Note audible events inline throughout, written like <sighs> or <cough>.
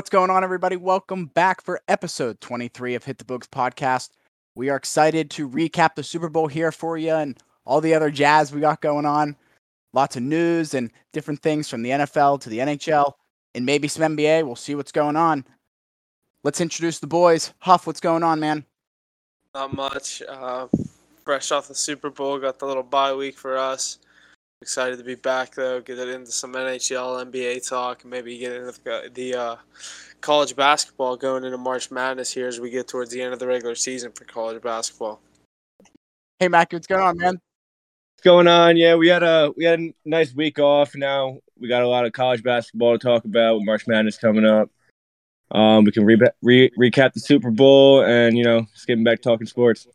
What's going on, everybody? Welcome back for episode 23 of Hit the Books podcast. We are excited to recap the Super Bowl here for you and all the other jazz we got going on. Lots of news and different things from the NFL to the NHL and maybe some NBA. We'll see what's going on. Let's introduce the boys. Huff, what's going on, man? Not much. Uh, fresh off the Super Bowl, got the little bye week for us. Excited to be back though. Get it into some NHL, NBA talk, and maybe get into the, the uh, college basketball going into March Madness here as we get towards the end of the regular season for college basketball. Hey, Mac, what's going on, man? What's going on? Yeah, we had a we had a nice week off. Now we got a lot of college basketball to talk about. March Madness coming up. Um, we can re- re- recap the Super Bowl and you know just getting back talking sports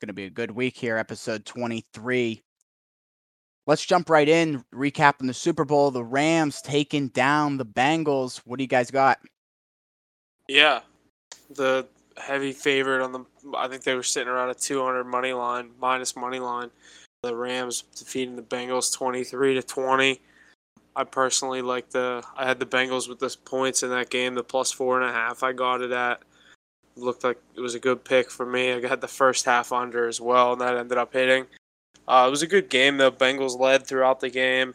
going to be a good week here, episode 23. Let's jump right in, recapping the Super Bowl. The Rams taking down the Bengals. What do you guys got? Yeah, the heavy favorite on the. I think they were sitting around a 200 money line, minus money line. The Rams defeating the Bengals 23 to 20. I personally like the. I had the Bengals with the points in that game, the plus four and a half. I got it at looked like it was a good pick for me. I got the first half under as well, and that ended up hitting. Uh, it was a good game. The Bengals led throughout the game. It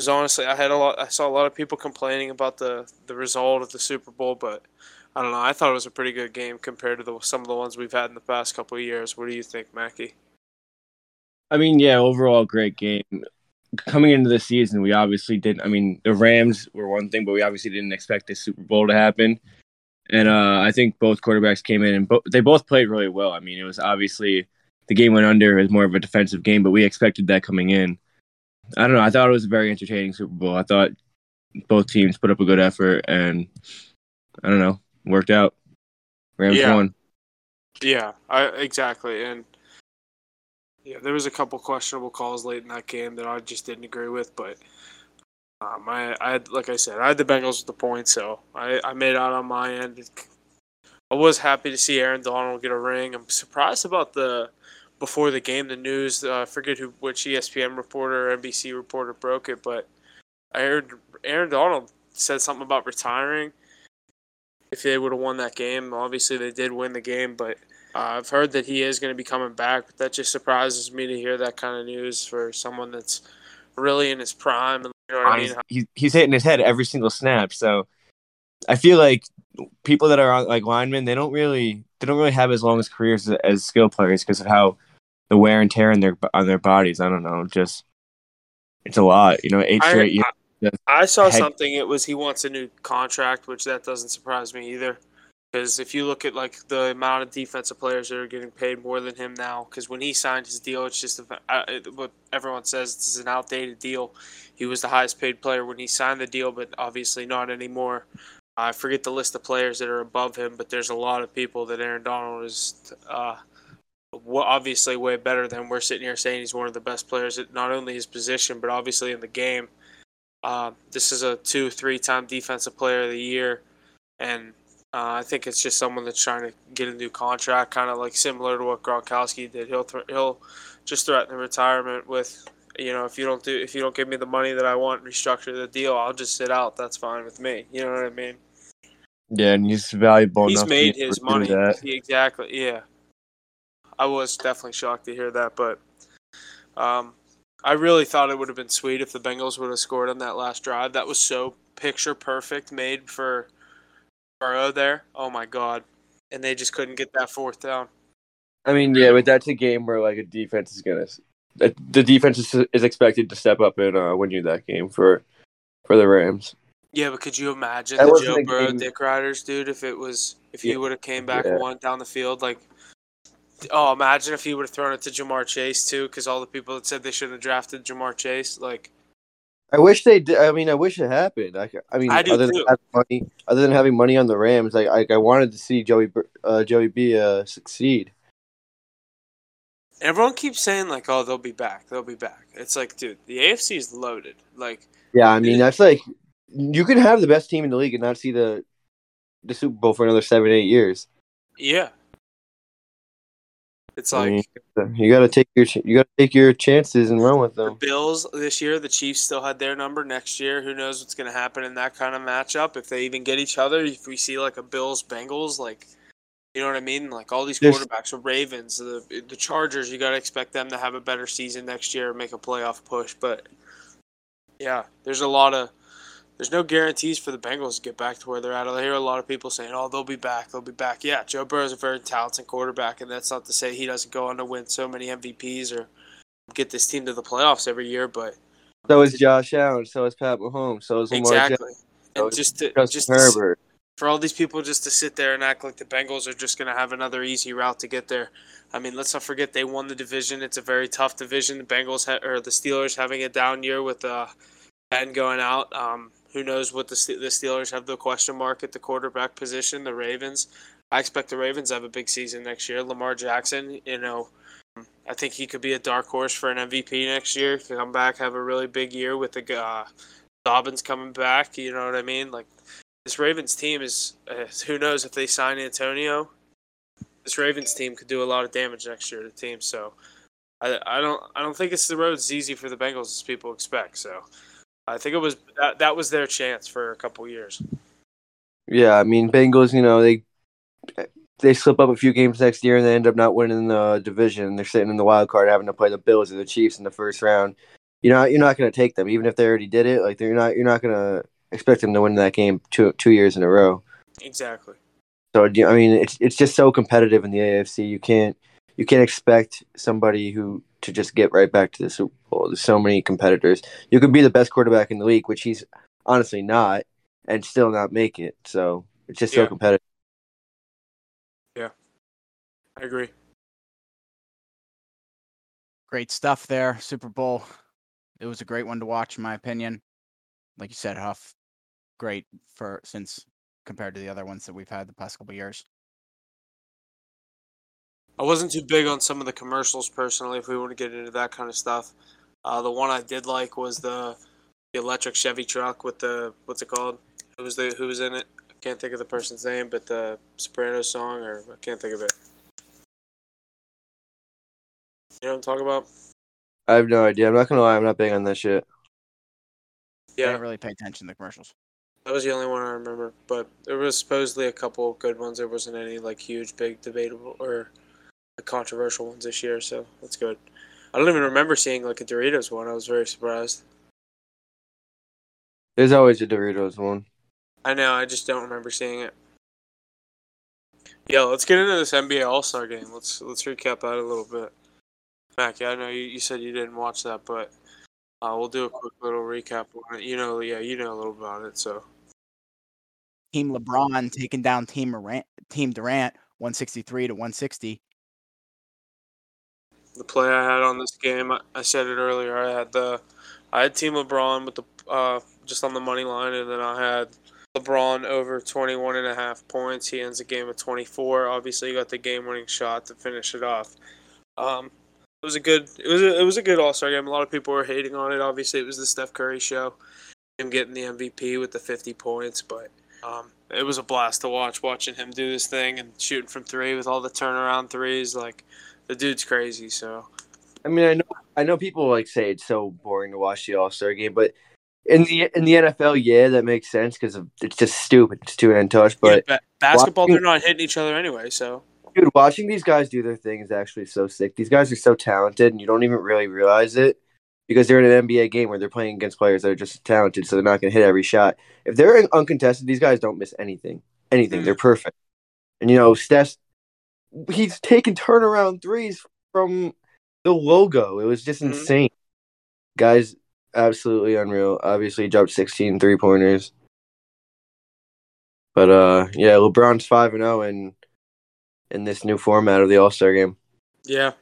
was honestly, I had a lot. I saw a lot of people complaining about the the result of the Super Bowl, but I don't know. I thought it was a pretty good game compared to the, some of the ones we've had in the past couple of years. What do you think, Mackie? I mean, yeah, overall great game. Coming into the season, we obviously didn't. I mean, the Rams were one thing, but we obviously didn't expect the Super Bowl to happen. And uh, I think both quarterbacks came in and bo- they both played really well. I mean, it was obviously the game went under as more of a defensive game, but we expected that coming in. I don't know. I thought it was a very entertaining Super Bowl. I thought both teams put up a good effort, and I don't know, worked out. Rams yeah. won. Yeah, I, exactly. And yeah, there was a couple questionable calls late in that game that I just didn't agree with, but um, I, I like I said, I had the Bengals with the points, so I, I made out on my end. I was happy to see Aaron Donald get a ring. I'm surprised about the before the game, the news. Uh, I forget who, which ESPN reporter, or NBC reporter broke it, but I heard Aaron Donald said something about retiring if they would have won that game. Obviously, they did win the game, but uh, I've heard that he is going to be coming back. But that just surprises me to hear that kind of news for someone that's really in his prime. You know what I mean? He's, he's hitting his head every single snap. So I feel like people that are like linemen, they don't really they don't really have as long as careers as, as skill players because of how the wear and tear in their on their bodies. I don't know, just it's a lot. You know, eight straight years. I saw head. something. It was he wants a new contract, which that doesn't surprise me either. Because if you look at like the amount of defensive players that are getting paid more than him now, because when he signed his deal, it's just a, what everyone says it's an outdated deal. He was the highest paid player when he signed the deal, but obviously not anymore. I forget the list of players that are above him, but there's a lot of people that Aaron Donald is uh, obviously way better than. We're sitting here saying he's one of the best players at not only his position, but obviously in the game. Uh, this is a two, three time defensive player of the year, and uh, I think it's just someone that's trying to get a new contract, kind of like similar to what Gronkowski did. He'll th- he'll just threaten retirement with, you know, if you don't do if you don't give me the money that I want, restructure the deal. I'll just sit out. That's fine with me. You know what I mean? Yeah, and he's valuable. He's made his money. He, exactly. Yeah, I was definitely shocked to hear that, but um, I really thought it would have been sweet if the Bengals would have scored on that last drive. That was so picture perfect, made for Burrow there. Oh my god, and they just couldn't get that fourth down. I mean, yeah, but that's a game where like a defense is gonna, the defense is, is expected to step up and uh, win you that game for, for the Rams. Yeah, but could you imagine that the Joe Burrow game. Dick Riders, dude? If it was, if he yeah. would have came back yeah. won down the field, like, oh, imagine if he would have thrown it to Ja'Marr Chase too, because all the people that said they shouldn't have drafted Ja'Marr Chase, like, I wish they did. I mean, I wish it happened. I, I mean, I other than having money, other than having money on the Rams, like I, I wanted to see Joey uh, Joey B uh, succeed. Everyone keeps saying like, "Oh, they'll be back. They'll be back." It's like, dude, the AFC is loaded. Like, yeah, I mean, that's like you can have the best team in the league and not see the the Super Bowl for another seven, eight years. Yeah, It's like I mean, you got to take your you got to take your chances and run with the them. Bills this year. The Chiefs still had their number. Next year, who knows what's going to happen in that kind of matchup? If they even get each other, if we see like a Bills Bengals, like you know what I mean? Like all these quarterbacks, the Ravens, the the Chargers, you got to expect them to have a better season next year, make a playoff push. But yeah, there's a lot of there's no guarantees for the Bengals to get back to where they're at. I hear a lot of people saying, "Oh, they'll be back. They'll be back." Yeah, Joe Burrow is a very talented quarterback, and that's not to say he doesn't go on to win so many MVPs or get this team to the playoffs every year. But So is Josh Allen. So is Pat Mahomes. So is Lamar exactly, So and just to, just to, for all these people just to sit there and act like the Bengals are just going to have another easy route to get there. I mean, let's not forget they won the division. It's a very tough division. The Bengals ha- or the Steelers having a down year with uh, Ben going out. Um, who knows what the the Steelers have the question mark at the quarterback position. The Ravens. I expect the Ravens have a big season next year. Lamar Jackson, you know, I think he could be a dark horse for an MVP next year. Come back, have a really big year with the uh, Dobbins coming back. You know what I mean? Like this Ravens team is uh, who knows if they sign Antonio, this Ravens team could do a lot of damage next year to the team. So I, I don't I don't think it's the road as easy for the Bengals as people expect. So I think it was that, that was their chance for a couple years. Yeah, I mean Bengals. You know they they slip up a few games next year and they end up not winning the division. They're sitting in the wild card, having to play the Bills or the Chiefs in the first round. You know you're not going to take them, even if they already did it. Like they're not you're not going to expect them to win that game two two years in a row. Exactly. So I mean, it's it's just so competitive in the AFC. You can't you can't expect somebody who to just get right back to the. There's so many competitors. You could be the best quarterback in the league, which he's honestly not, and still not make it. So it's just so competitive. Yeah. I agree. Great stuff there. Super Bowl. It was a great one to watch, in my opinion. Like you said, Huff, great for since compared to the other ones that we've had the past couple years. I wasn't too big on some of the commercials personally. If we want to get into that kind of stuff, uh, the one I did like was the the electric Chevy truck with the what's it called? Who was the who was in it? I can't think of the person's name, but the Soprano song, or I can't think of it. You know what I'm talking about? I have no idea. I'm not gonna lie. I'm not big on that shit. I Yeah, didn't really pay attention to the commercials. that was the only one I remember. But there was supposedly a couple good ones. There wasn't any like huge, big, debatable or controversial ones this year, so that's good. I don't even remember seeing like a Doritos one. I was very surprised. There's always a Doritos one. I know, I just don't remember seeing it. Yeah, let's get into this NBA All Star game. Let's let's recap that a little bit. Mac, yeah, I know you, you said you didn't watch that, but uh, we'll do a quick little recap on it. You know, yeah, you know a little about it, so Team LeBron taking down Team Durant, Team Durant, 163 to 160. The play I had on this game, I, I said it earlier. I had the, I had Team LeBron with the uh, just on the money line, and then I had LeBron over 21 and a half points. He ends the game with 24. Obviously, he got the game-winning shot to finish it off. Um, it was a good, it was a, it was a good All Star game. A lot of people were hating on it. Obviously, it was the Steph Curry show, him getting the MVP with the 50 points, but. Um, it was a blast to watch, watching him do this thing and shooting from three with all the turnaround threes. Like, the dude's crazy. So I mean, I know I know people like say it's so boring to watch the All Star game, but in the in the NFL, yeah, that makes sense because it's just stupid. It's too untouched. But yeah, basketball, watching- they're not hitting each other anyway. So dude, watching these guys do their thing is actually so sick. These guys are so talented, and you don't even really realize it because they're in an NBA game where they're playing against players that are just talented, so they're not going to hit every shot. If they're uncontested, these guys don't miss anything. Anything. Mm. They're perfect. And you know, Steph, he's taking turnaround threes from the logo. It was just Mhm. insane. Guys, absolutely unreal. Obviously, he dropped 16 three pointers. But uh, yeah, LeBron's five and zero in in this new format of the All Star game. yeah,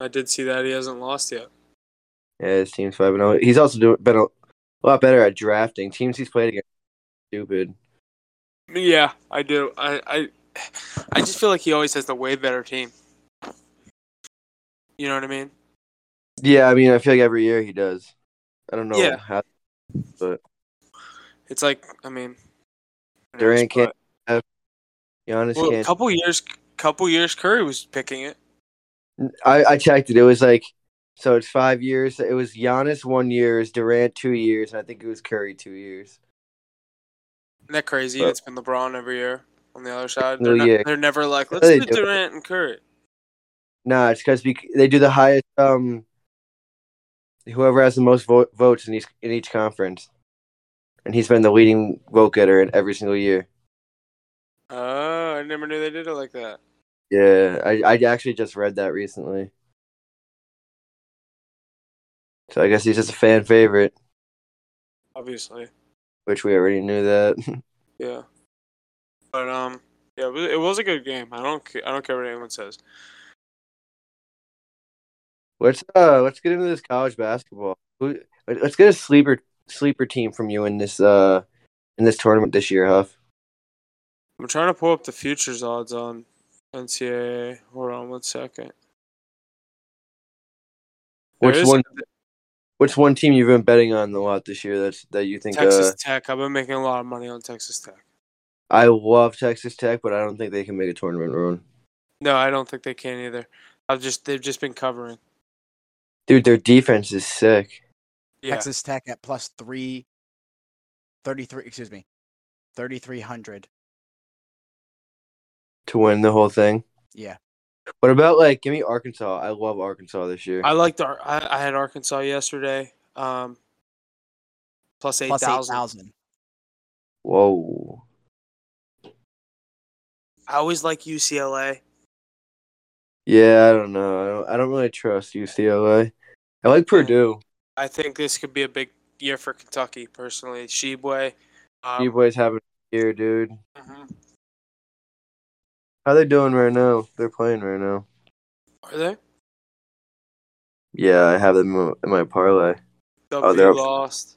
I did see that he hasn't lost yet. Yeah, his team's five and zero. He's also do, been a, a lot better at drafting teams he's played against. Stupid. Yeah, I do. I I I just feel like he always has the way better team. You know what I mean? Yeah, I mean, I feel like every year he does. I don't know Yeah. how, but It's like I mean, Durant can't- Giannis but- Well, can't. couple years, couple years, Curry was picking it. I, I checked it. It was like so it's five years. It was Giannis one year, Durant two years, and I think it was Curry two years. Isn't that crazy? But- it's been LeBron every year on the other side. They're, not- yeah. they're never like, let's they do. Durant and Curry. Nah, it's because they do the highest. Um, whoever has the most vo- votes in each in each conference, and he's been the leading vote getter in every single year. Oh, I never knew they did it like that. Yeah, I I actually just read that recently. So I guess he's just a fan favorite, Obviously, which we already knew that. <laughs> yeah. But um, yeah, it was, a good game. I don't, I don't care what anyone says. let's uh let's get into this college basketball. Let's get a sleeper sleeper team from you in this uh in this tournament this year, Huff. I'm trying to pull up the futures odds on NCAA. Hold on one second. Which is- one? Which one team you've been betting on a lot this year? That's that you think? Texas Uh, Tech. I've been making a lot of money on Texas Tech. I love Texas Tech, but I don't think they can make a tournament run. No, I don't think they can either. I've just they've just been covering. Dude, their defense is sick. Yeah, Texas Tech at plus three, 33, excuse me, 3,300. to win the whole thing. Yeah. What about like give me Arkansas? I love Arkansas this year. I liked our. I, I had Arkansas yesterday. Um, plus eight Plus 8,000. Whoa. I always like UCLA. Yeah, I don't know. I don't I don't really trust UCLA. I like Purdue. I think this could be a big year for Kentucky. Personally, Shebue. Um, You having a year, dude. mhm. How they doing right now? They're playing right now. Are they? Yeah, I have them in my- parlay. W Oh, they're lost.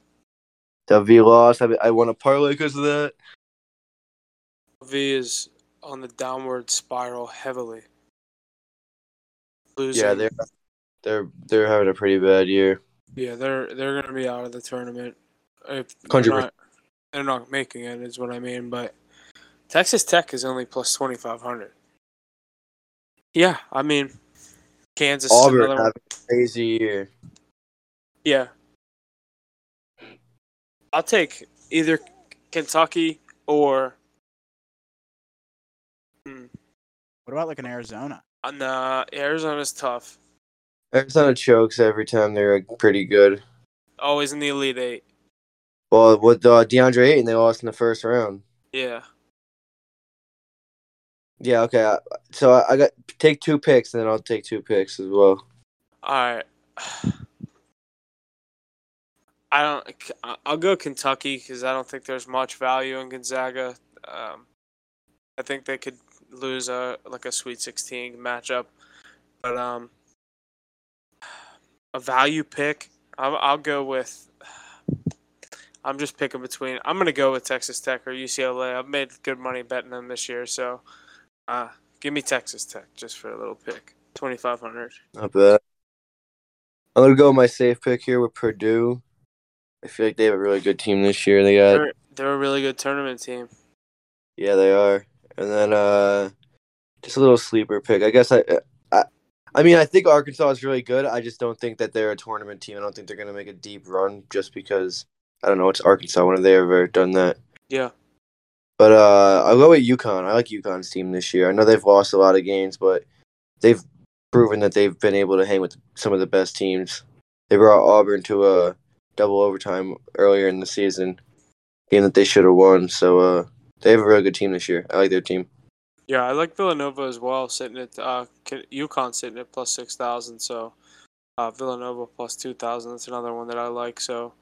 W lost. I, I won a parlay because of that. V is on the downward spiral heavily. Losing. Yeah, they're they're they're having a pretty bad year. Yeah, they're they're gonna be out of the tournament. If they're not, they're not making it, is what I mean. But Texas Tech is only plus twenty five hundred. Yeah, I mean, Kansas. is Auburn having a crazy year. Yeah, I'll take either Kentucky or. What about like an Arizona? uh, nah, Arizona's tough. Arizona chokes every time they're like, pretty good. Always in the Elite Eight. Well, with uh, DeAndre Ayton, they lost in the first round. Yeah. Yeah, okay. So I, I got take two picks, and then I'll take two picks as well. All right. I don't. I'll go Kentucky because I don't think there's much value in Gonzaga. Um, I think they could lose a like a Sweet 16 matchup, but um, a value pick. I'll, I'll go with. I'm just picking between. I'm gonna go with Texas Tech or UCLA. I've made good money betting them this year, so uh, give me Texas Tech just for a little pick. Twenty five hundred. Not bad. I'm gonna go with my safe pick here with Purdue. I feel like they have a really good team this year. They got They're, they're a really good tournament team. yeah, they are. And then uh, just a little sleeper pick. I guess I, I, I mean, I think Arkansas is really good. I just don't think that they're a tournament team. I don't think they're gonna make a deep run just because I don't know. It's Arkansas. When have they ever done that? Yeah. But uh, I'll go with UConn. I like UConn's team this year. I know they've lost a lot of games, but they've proven that they've been able to hang with some of the best teams. They brought Auburn to a double overtime earlier in the season, game that they should have won. So uh, they have a really good team this year. I like their team. Yeah, I like Villanova as well, sitting at uh, UConn sitting at plus six thousand. So uh, Villanova plus two thousand. That's another one that I like. So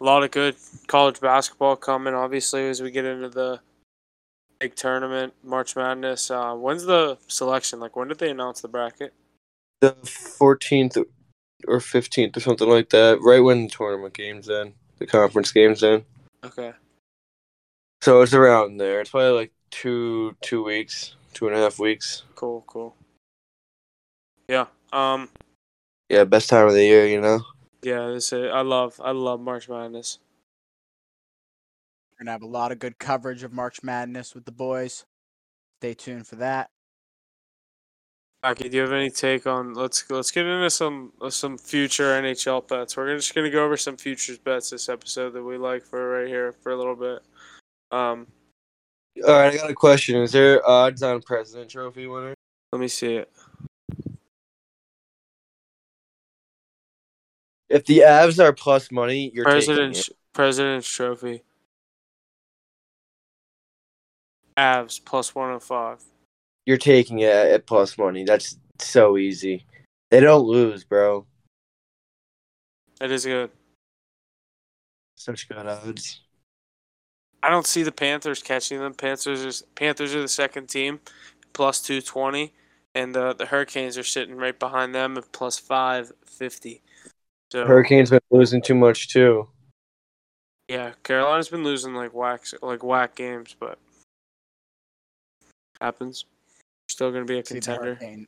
a lot of good college basketball coming. Obviously, as we get into the big tournament, March Madness. Uh, when's the selection? Like, when did they announce the bracket? The 14th or 15th or something like that, right when the tournament games in, the conference games in. Okay. So it's around there. It's probably like two two weeks, two and a half weeks. Cool. Cool. Yeah. Um. Yeah, best time of the year, you know. Yeah. This. Is, I love. I love March Madness. We're gonna have a lot of good coverage of March Madness with the boys. Stay tuned for that. Aki, do you have any take on let's let's get into some some future NHL bets. We're just gonna go over some futures bets this episode that we like for right here for a little bit. Um, All right, I got a question. Is there odds on President Trophy winner? let me see it. If the Avs are plus money, you're taking President's it. President's Trophy. Avs plus one hundred five. You're taking it at plus money. That's so easy. They don't lose, bro. That is good. Such good odds. I don't see the Panthers catching them. Panthers are Panthers are the second team, plus two twenty, and the the Hurricanes are sitting right behind them at plus five fifty. So Hurricanes have been losing too much too. yeah, Carolina's been losing like whack like whack games, but happens. Still gonna be a See the contender.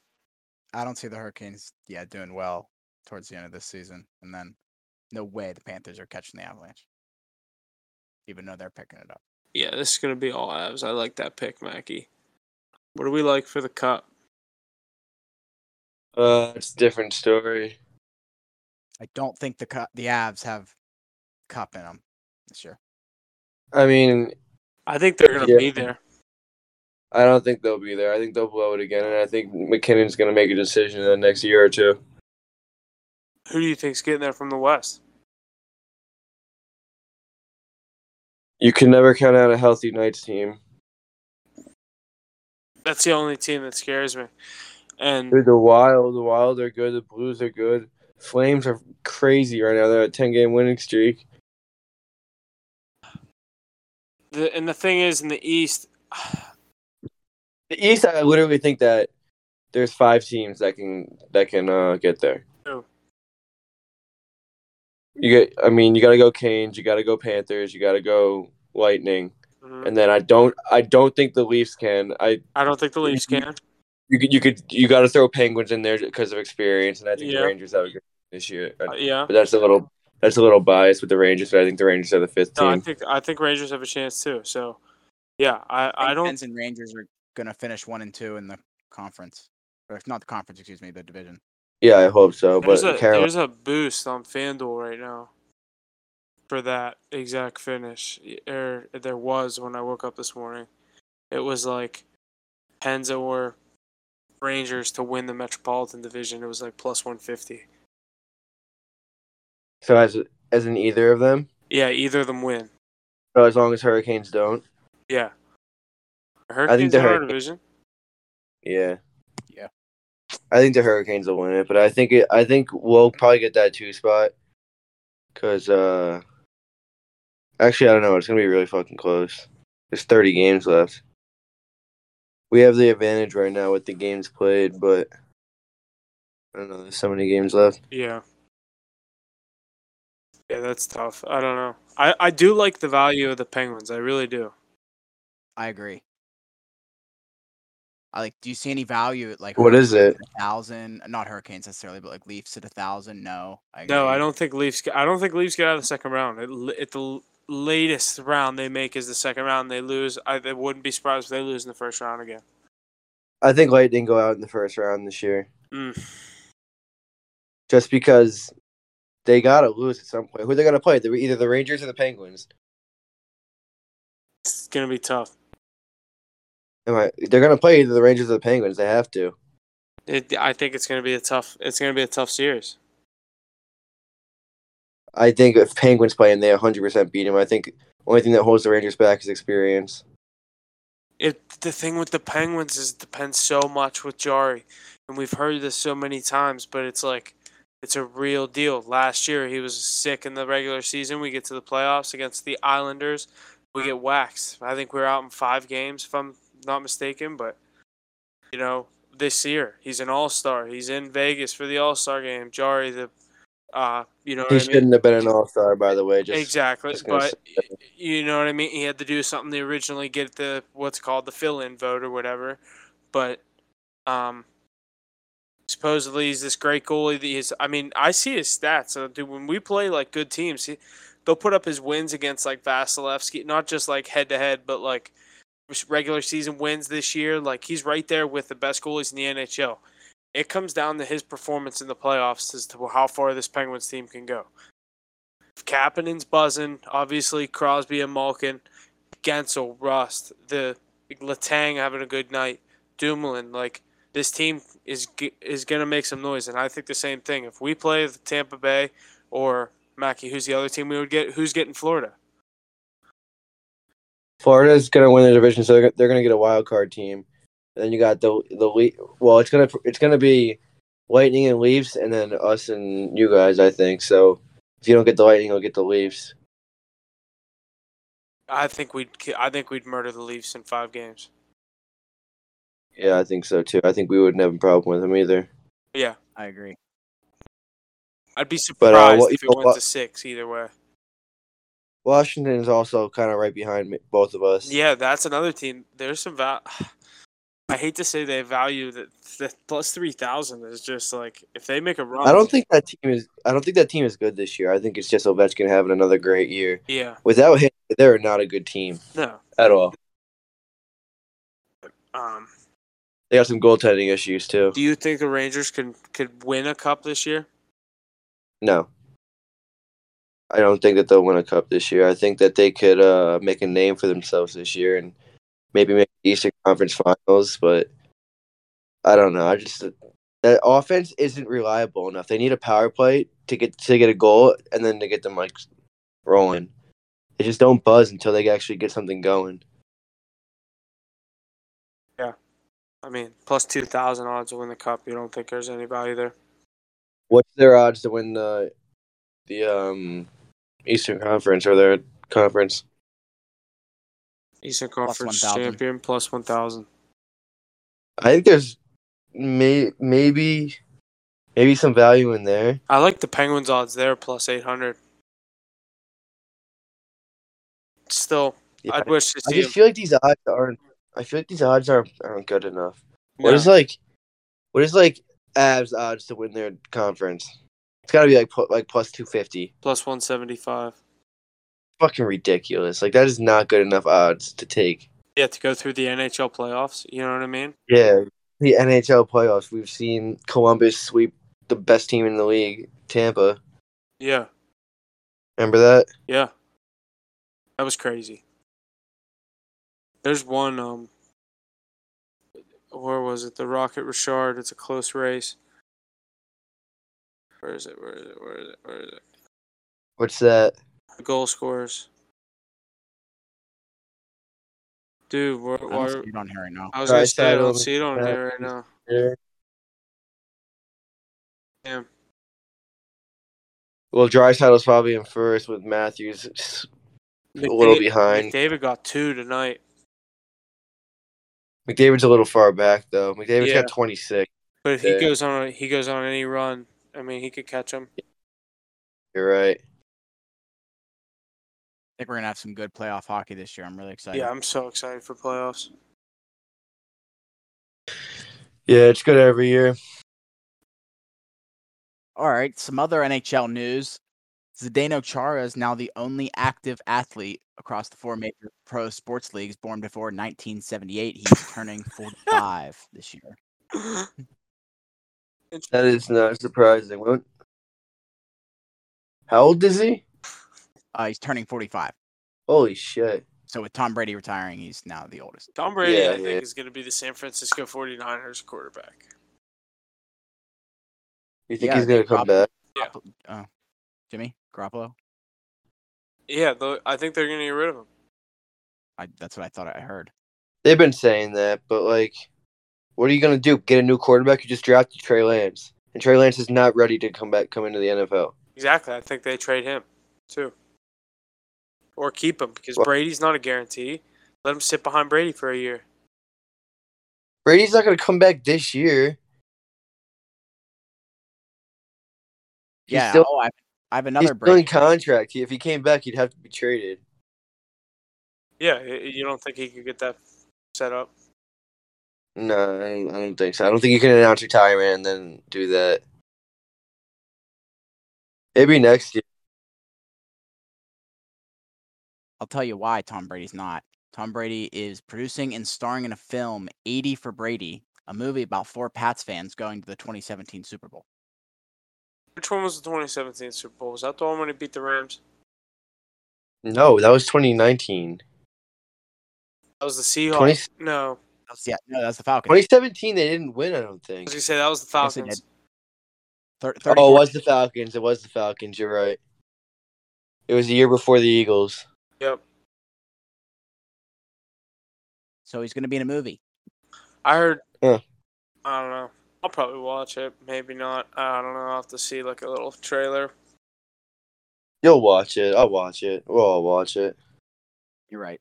I don't see the Hurricanes, yeah, doing well towards the end of this season, and then no way the Panthers are catching the Avalanche, even though they're picking it up. Yeah, this is gonna be all Avs. I like that pick, Mackie. What do we like for the cup? Uh, it's a different story. I don't think the cu- the Avs have cup in them this year. I mean, I think they're gonna Yeah. be there. I don't think they'll be there. I think they'll blow it again, and I think MacKinnon's gonna make a decision in the next year or two. Who do you think's getting there from the West? You can never count out a healthy Knights team. That's the only team that scares me. And Dude, the Wild, the Wild are good. The Blues are good. Flames are crazy right now. They're at a ten game winning streak. the and the thing is, in the East, <sighs> The East, I literally think that there's five teams that can that can uh, get there. Who? You get, I mean, you got to go Canes, you got to go Panthers, you got to go Lightning, mhm, and then I don't, I don't think the Leafs can. I I don't think the Leafs can. you could, you could, you got to throw Penguins in there because of experience, and I think Yeah. the Rangers have a good this year. Uh, yeah, But that's a little, that's a little biased with the Rangers. But I think the Rangers are the fifth no, I think I think Rangers have a chance too. So, yeah, I I think don't. Pens and Rangers are gonna finish one and two in the conference, or if not the conference, excuse me, the division. Yeah, I hope so. There's But a Carolina, there's a boost on FanDuel right now for that exact finish. Or er, there was when I woke up this morning. It was like Pens or Rangers to win the Metropolitan Division. It was like plus one fifty. so as as in either of them. Yeah, either of them win. So as long as Hurricanes don't. Yeah. Hurricanes the in our Hurricanes- division. Yeah. I think the Hurricanes will win it, but I think it. I think we'll probably get that two spot. Cause uh, actually, I don't know. It's gonna be really fucking close. There's 30 games left. We have the advantage right now with the games played, but I don't know. There's so many games left. Yeah. Yeah, that's tough. I don't know. I, I do like the value of the Penguins. I really do. I agree. I like. Do you see any value at like What is it? A thousand? Not Hurricanes necessarily, but like Leafs at a thousand. No, I No. I don't think Leafs. Get, I don't think Leafs get out of the second round. At, at the latest round they make is the second round. They lose. I, I wouldn't be surprised if they lose in the first round again. I think Lightning go out in the first round this year, Mm. just because they gotta lose at some point. Who they gonna play? They're either the Rangers or the Penguins. It's gonna be tough. Am I? They're gonna play either the Rangers or the Penguins. They have to. It, I think it's gonna be a tough. It's gonna be a tough series. I think if Penguins play and they 100% beat them, I think only thing that holds the Rangers back is experience. It the thing with the Penguins is it depends so much with Jarry, and we've heard this so many times, but it's like it's a real deal. Last year he was sick in the regular season. We get to the playoffs against the Islanders, we get waxed. I think we are out in five games, if I'm not mistaken. But you know, this year he's an All Star. He's in Vegas for the All Star game. Jarry, the uh, you know, He what I mean? shouldn't have been an All Star, by the way. Just exactly. just But you know what I mean. He had to do something to originally get the what's called the fill-in vote or whatever. But um, supposedly he's this great goalie. That he's. I mean, I see his stats. So, dude, when we play like good teams, he, they'll put up his wins against like Vasilevskiy, not just like head to head, but like regular season wins this year. Like he's right there with the best goalies in the NHL. it comes down to his performance in the playoffs as to how far this Penguins team can go. If Kapanen's buzzing, obviously Crosby and Malkin, Guentzel, Rust, the Letang having a good night, Dumoulin, like this team is is gonna make some noise, and I think the same thing. If we play the Tampa Bay or Mackey, who's the other team we would get? Who's getting Florida? Florida is gonna win the division, so they're, they're gonna get a wild card team. And then you got the the well, it's gonna it's gonna be Lightning and Leafs, and then us and you guys. I think so. If you don't get the Lightning, you'll get the Leafs. I think we'd I think we'd murder the Leafs in five games. Yeah, I think so too. I think we wouldn't have a problem with them either. Yeah, I agree. I'd be surprised but, uh, what, if it went what, to six either way. Washington is also kind of right behind me, both of us. Yeah, that's another team. There's some val. <sighs> I hate to say they value that the plus three thousand is just like if they make a run. I don't think that team is. I don't think that team is good this year. I think it's just Ovechkin having another great year. Yeah. Without him, they're not a good team. No. At all. Um. They got some goaltending issues too. Do you think the Rangers can could win a cup this year? No. I don't think that they'll win a cup this year. I think that they could uh, make a name for themselves this year and maybe make Eastern Conference Finals, but I don't know. I just that offense isn't reliable enough. They need a power play to get to get a goal and then to get them like rolling. They just don't buzz until they actually get something going. Yeah, I mean, plus two thousand odds to win the cup. You don't think there's any value there? What's their odds to win the the um Eastern Conference or their conference? Eastern Conference plus champion plus one thousand. I think there's may maybe maybe some value in there. I like the Penguins odds there plus eight hundred. Still, yeah, I'd wish to see. I just him. feel like these odds aren't. I feel like these odds aren't aren't good enough. What is like? What is like Avs odds to win their conference? It's got to be like like plus two fifty. Plus one seventy five fucking ridiculous. Like that is not good enough odds to take. Yeah, to go through the NHL playoffs. You know what I mean? Yeah, the NHL playoffs. We've seen Columbus sweep the best team in the league, Tampa. Yeah. Remember that? Yeah. That was crazy. There's one. Um. Where was it? The Rocket Richard. It's a close race. Where is it? Where is it? Where is it? Where is it? What's that? goal scorers. Dude, we're, I don't see it on here right now. I was gonna say I don't see it on here right now. Yeah. Damn. Well, Draisaitl's probably in first with Matthews a little behind. David got two tonight. McDavid's a little far back though. McDavid's yeah. got twenty six. But if he goes on, a, he goes on any run. I mean, he could catch him. You're right I think we're gonna have some good playoff hockey this year. I'm really excited. Yeah, I'm so excited for playoffs. Yeah, it's good every year. All right, some other NHL news. Zdeno Chara is now the only active athlete across the four major pro sports leagues born before 1978. He's turning 45 this year. <laughs> That is not surprising. What? How old is he? Uh, he's turning 45. Holy shit. So with Tom Brady retiring, he's now the oldest. Tom Brady, yeah, I think, is going to be the San Francisco 49ers quarterback. You think yeah, he's going to come back? Yeah. Uh, Jimmy Garoppolo? Yeah, I think they're going to get rid of him. I, that's what I thought I heard. They've been saying that, but like, what are you going to do? Get a new quarterback? You just drafted Trey Lance, and Trey Lance is not ready to come back, come into the NFL. Exactly. I think they trade him too, or keep him because Brady's not a guarantee. Let him sit behind Brady for a year. Brady's not going to come back this year. He's yeah. Still, oh, I, I have another. He's still in contract. If he came back, he'd have to be traded. Yeah, you don't think he could get that set up? No, I don't think so. I don't think you can announce retirement and then do that. Maybe next year. I'll tell you why Tom Brady's not. Tom Brady is producing and starring in a film, 80 for Brady, a movie about four Pats fans going to the 2017 Super Bowl. Which one was the 2017 Super Bowl? Was that the one when he beat the Rams? No, that was 2019. That was the Seahawks. 20 No, That's, yeah, no, that's the Falcons. 2017, they didn't win. I don't I think. was gonna say that was the Yes, they Falcons. Thir- Oh, it was the Falcons. It was the Falcons. You're right. It was the year before the Eagles. yep. So he's going to be in a movie. I heard. Yeah. I don't know. I'll probably watch it. Maybe not. I don't know. I'll have to see like a little trailer. You'll watch it. I'll watch it. We'll all watch it. You're right.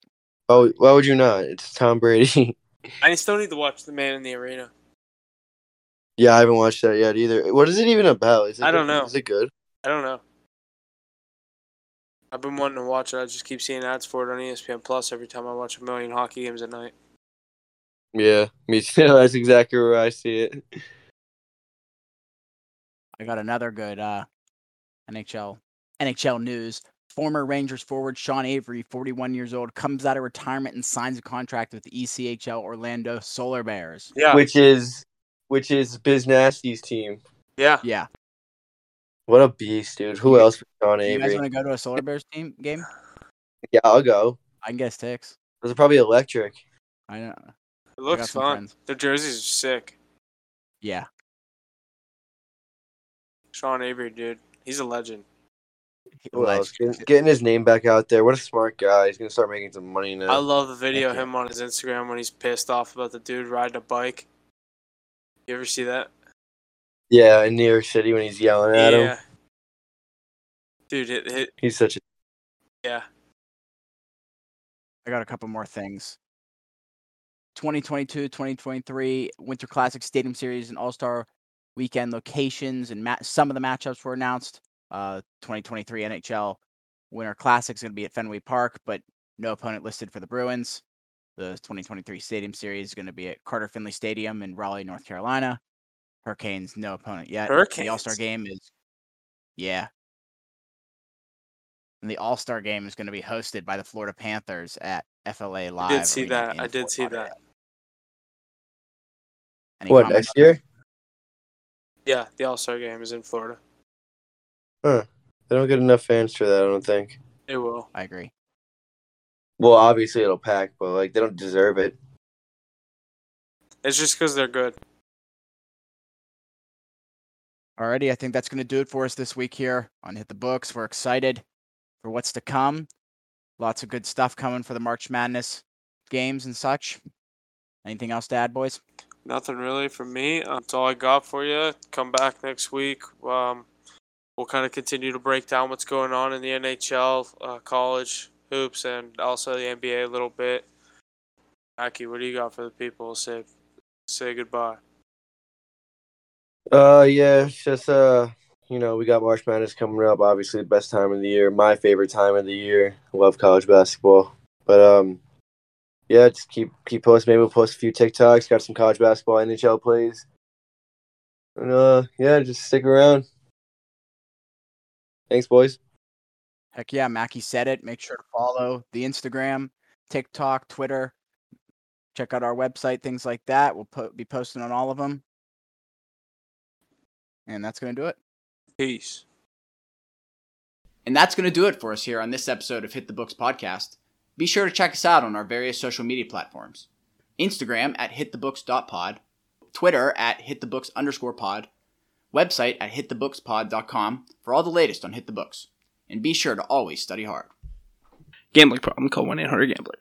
Oh, why would you not? It's Tom Brady. <laughs> I still need to watch The Man in the Arena. yeah, I haven't watched that yet either. What is it even about? Is it I don't good? know. Is it good? I don't know. I've been wanting to watch it. I just keep seeing ads for it on ESPN Plus every time I watch a million hockey games at night. Yeah, me <laughs> too. That's exactly where I see it. I got another good uh, NHL NHL news. Former Rangers forward Sean Avery, 41 years old, comes out of retirement and signs a contract with the ECHL Orlando Solar Bears. Yeah. Which is, which is Biz Nasty's team. yeah. Yeah. What a beast, dude. Who else? but Sean You guys want to go to a Solar Bears team game? Yeah, I'll go. I can get sticks. Those are probably electric. I don't know. It looks fun. friends. The jerseys are sick. Yeah. Sean Avery, dude. He's a legend. Who. Getting, getting his name back out there. What a smart guy. He's gonna start making some money now. I love the video of yeah. him on his Instagram when he's pissed off about the dude riding a bike. You ever see that? yeah, in New York City when he's yelling at him. Dude, it, it He's such a. yeah. I got a couple more things. 2022 2023 Winter Classic Stadium Series and All Star Weekend locations and ma- some of the matchups were announced. Uh, 2023 NHL Winter Classic is going to be at Fenway Park, but no opponent listed for the Bruins. The 2023 Stadium Series is going to be at Carter Finley Stadium in Raleigh, North Carolina. Hurricanes, no opponent yet. The All Star game is, yeah. And the All Star game is going to be hosted by the Florida Panthers at FLA Live. I did see that. I did Fort see Lauderdale. that. Any What next year? Yeah, the All Star game is in Florida. They don't get enough fans for that. I don't think. It will. I agree. Well, obviously it'll pack, but like they don't deserve it. It's just because they're good. Alrighty, I think that's going to do it for us this week here on Hit the Books. We're excited for what's to come. Lots of good stuff coming for the March Madness games and such. Anything else to add, boys? Nothing really from me. That's all I got for you. Come back next week. Um, we'll kind of continue to break down what's going on in the NHL, uh, college hoops, and also the NBA a little bit. Aki, what do you got for the people? Say, say goodbye. Uh, yeah, it's just uh, you know, we got March Madness coming up. Obviously, the best time of the year, my favorite time of the year. Love college basketball, but um, yeah, just keep keep posting. Maybe we'll post a few TikToks. Got some college basketball NHL plays, and uh, yeah, just stick around. Thanks, boys. Heck yeah, Mackie said it. Make sure to follow the Instagram, TikTok, Twitter. Check out our website, things like that. We'll po- be posting on all of them. And that's going to do it. Peace. And that's going to do it for us here on this episode of Hit the Books podcast. Be sure to check us out on our various social media platforms Instagram at hitthebooks.pod, Twitter at hitthebooks underscore pod, website at hitthebookspod.com for all the latest on Hit the Books. And be sure to always study hard. Gambling problem? Call one eight hundred Gambler.